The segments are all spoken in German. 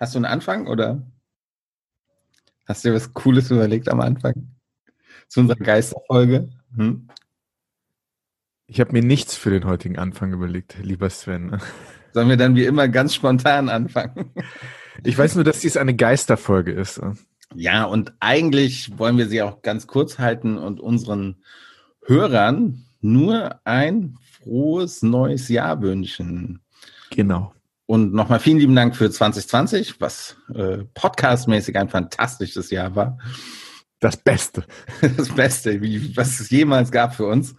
Hast du einen Anfang oder hast du dir was Cooles überlegt am Anfang? Zu unserer Geisterfolge? Hm? Ich habe mir nichts für den heutigen Anfang überlegt, lieber Sven. Sollen wir dann wie immer ganz spontan anfangen? Ich weiß nur, dass dies eine Geisterfolge ist. Ja, und eigentlich wollen wir sie auch ganz kurz halten und unseren Hörern nur ein frohes neues Jahr wünschen. Genau. Und nochmal vielen lieben Dank für 2020, was äh, podcastmäßig ein fantastisches Jahr war. Das Beste. Das Beste, wie, was es jemals gab für uns.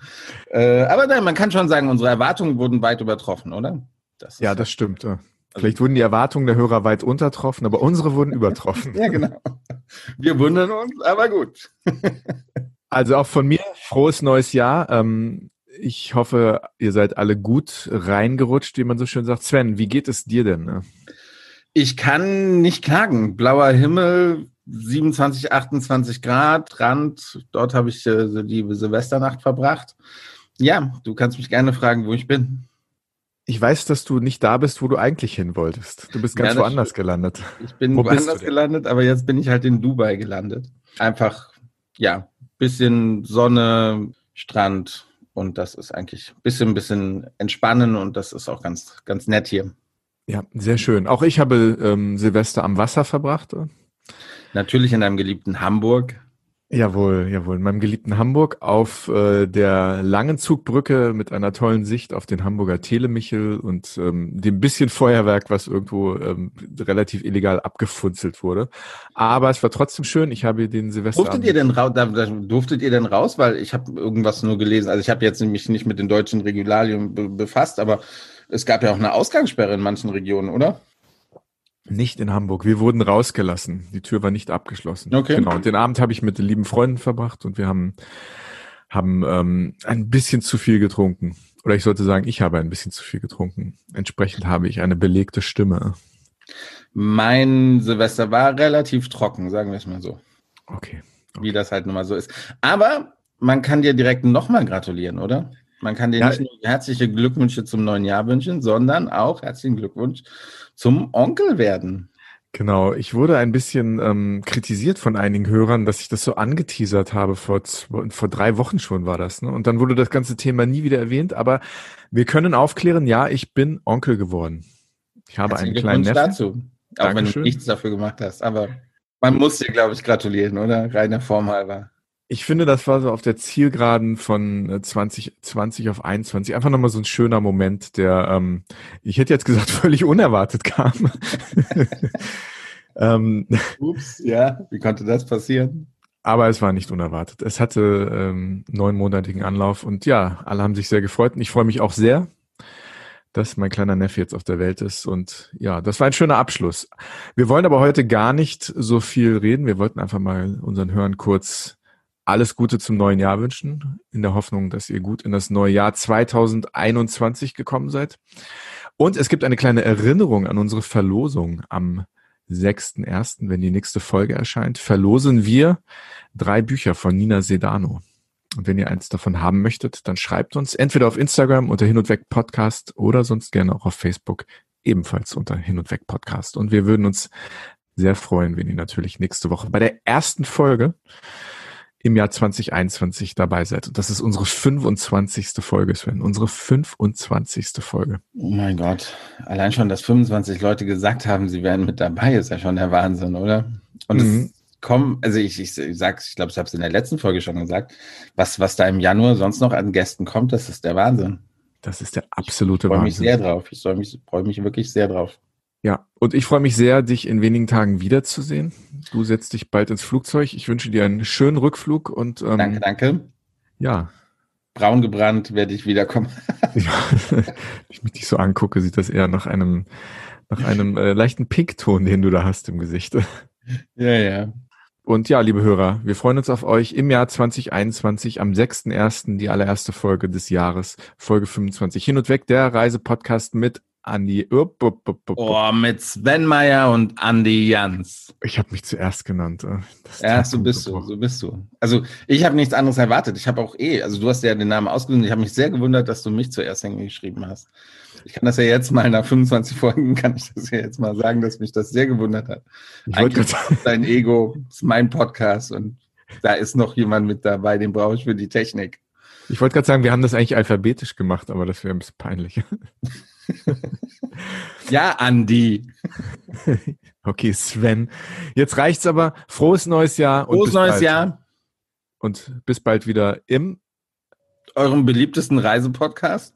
Äh, aber nein, man kann schon sagen, unsere Erwartungen wurden weit übertroffen, oder? Das ja, das stimmt. Also Vielleicht wurden die Erwartungen der Hörer weit untertroffen, aber unsere wurden übertroffen. ja, genau. Wir wundern uns, aber gut. also auch von mir frohes neues Jahr. Ähm, ich hoffe, ihr seid alle gut reingerutscht, wie man so schön sagt. Sven, wie geht es dir denn? Ne? Ich kann nicht klagen. Blauer Himmel, 27, 28 Grad, Rand. Dort habe ich äh, die Silvesternacht verbracht. Ja, du kannst mich gerne fragen, wo ich bin. Ich weiß, dass du nicht da bist, wo du eigentlich hin wolltest. Du bist ganz ja, woanders stimmt. gelandet. Ich bin wo woanders gelandet, aber jetzt bin ich halt in Dubai gelandet. Einfach, ja, bisschen Sonne, Strand und das ist eigentlich ein bisschen, bisschen entspannen und das ist auch ganz, ganz nett hier. Ja, sehr schön. Auch ich habe ähm, Silvester am Wasser verbracht. Natürlich in einem geliebten Hamburg. Jawohl, jawohl. In meinem geliebten Hamburg auf äh, der langen Zugbrücke mit einer tollen Sicht auf den Hamburger Telemichel und ähm, dem bisschen Feuerwerk, was irgendwo ähm, relativ illegal abgefunzelt wurde. Aber es war trotzdem schön. Ich habe den Silvester. Durftet ihr denn raus? Durftet ihr denn raus? Weil ich habe irgendwas nur gelesen. Also ich habe jetzt nämlich nicht mit den deutschen Regularien be befasst, aber es gab ja auch eine Ausgangssperre in manchen Regionen, oder? Nicht in Hamburg. Wir wurden rausgelassen. Die Tür war nicht abgeschlossen. Okay. Genau. Und den Abend habe ich mit den lieben Freunden verbracht und wir haben, haben ähm, ein bisschen zu viel getrunken. Oder ich sollte sagen, ich habe ein bisschen zu viel getrunken. Entsprechend habe ich eine belegte Stimme. Mein Silvester war relativ trocken, sagen wir es mal so. Okay. okay. Wie das halt nun mal so ist. Aber man kann dir direkt nochmal gratulieren, oder? Man kann dir ja, nicht nur herzliche Glückwünsche zum neuen Jahr wünschen, sondern auch herzlichen Glückwunsch zum Onkel werden. Genau, ich wurde ein bisschen ähm, kritisiert von einigen Hörern, dass ich das so angeteasert habe, vor, vor drei Wochen schon war das. Ne? Und dann wurde das ganze Thema nie wieder erwähnt, aber wir können aufklären, ja, ich bin Onkel geworden. Ich habe einen kleinen Neffen. dazu, auch Dankeschön. wenn du nichts dafür gemacht hast, aber man muss dir, glaube ich, gratulieren, oder? Reiner Form halber. Ich finde, das war so auf der Zielgeraden von 2020 äh, auf 21 einfach nochmal so ein schöner Moment, der, ähm, ich hätte jetzt gesagt, völlig unerwartet kam. ähm, Ups, ja, wie konnte das passieren? Aber es war nicht unerwartet. Es hatte ähm, neunmonatigen Anlauf und ja, alle haben sich sehr gefreut und ich freue mich auch sehr, dass mein kleiner Neffe jetzt auf der Welt ist. Und ja, das war ein schöner Abschluss. Wir wollen aber heute gar nicht so viel reden. Wir wollten einfach mal unseren Hörern kurz alles Gute zum neuen Jahr wünschen, in der Hoffnung, dass ihr gut in das neue Jahr 2021 gekommen seid. Und es gibt eine kleine Erinnerung an unsere Verlosung am 6.1., wenn die nächste Folge erscheint, verlosen wir drei Bücher von Nina Sedano. Und wenn ihr eins davon haben möchtet, dann schreibt uns entweder auf Instagram unter Hin und Weg Podcast oder sonst gerne auch auf Facebook ebenfalls unter Hin und Weg Podcast. Und wir würden uns sehr freuen, wenn ihr natürlich nächste Woche bei der ersten Folge im Jahr 2021 dabei seid. Und das ist unsere 25. Folge, Sven. Unsere 25. Folge. Oh mein Gott. Allein schon, dass 25 Leute gesagt haben, sie wären mit dabei, ist ja schon der Wahnsinn, oder? Und mhm. es kommen, also ich, ich, ich sag's, ich glaube, ich habe es in der letzten Folge schon gesagt, was, was da im Januar sonst noch an Gästen kommt, das ist der Wahnsinn. Das ist der absolute ich Wahnsinn. Ich freue mich sehr drauf. Ich freue mich, freu mich wirklich sehr drauf. Ja, und ich freue mich sehr, dich in wenigen Tagen wiederzusehen. Du setzt dich bald ins Flugzeug. Ich wünsche dir einen schönen Rückflug und ähm, danke, danke. Ja. Braun gebrannt werde ich wiederkommen. ja, wenn ich mich dich so angucke, sieht das eher nach einem nach einem äh, leichten Pinkton, den du da hast im Gesicht. ja, ja. Und ja, liebe Hörer, wir freuen uns auf euch im Jahr 2021 am 6.1. die allererste Folge des Jahres, Folge 25. Hin und weg, der Reisepodcast mit Andi. Upp, upp, upp, oh, mit Sven Meyer und Andi Jans. Ich habe mich zuerst genannt. Äh, ja, so bist du, so bist du. Also ich habe nichts anderes erwartet. Ich habe auch eh, also du hast ja den Namen ausgesucht. Ich habe mich sehr gewundert, dass du mich zuerst hingeschrieben hast. Ich kann das ja jetzt mal nach 25 Folgen, kann ich das ja jetzt mal sagen, dass mich das sehr gewundert hat. Ich Eigentlich dein Ego, ist mein Podcast und da ist noch jemand mit dabei, den brauche ich für die Technik. Ich wollte gerade sagen, wir haben das eigentlich alphabetisch gemacht, aber das wäre ein bisschen peinlich. ja, Andi. okay, Sven. Jetzt reicht's aber. Frohes neues Jahr. Frohes neues bald. Jahr. Und bis bald wieder im eurem beliebtesten Reisepodcast.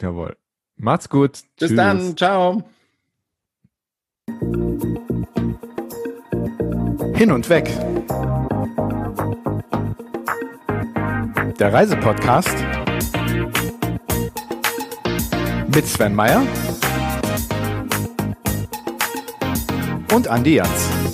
Jawohl. Macht's gut. Bis Tschüss. dann. Ciao. Hin und weg. Der Reisepodcast mit Sven Meyer und Andi Jans.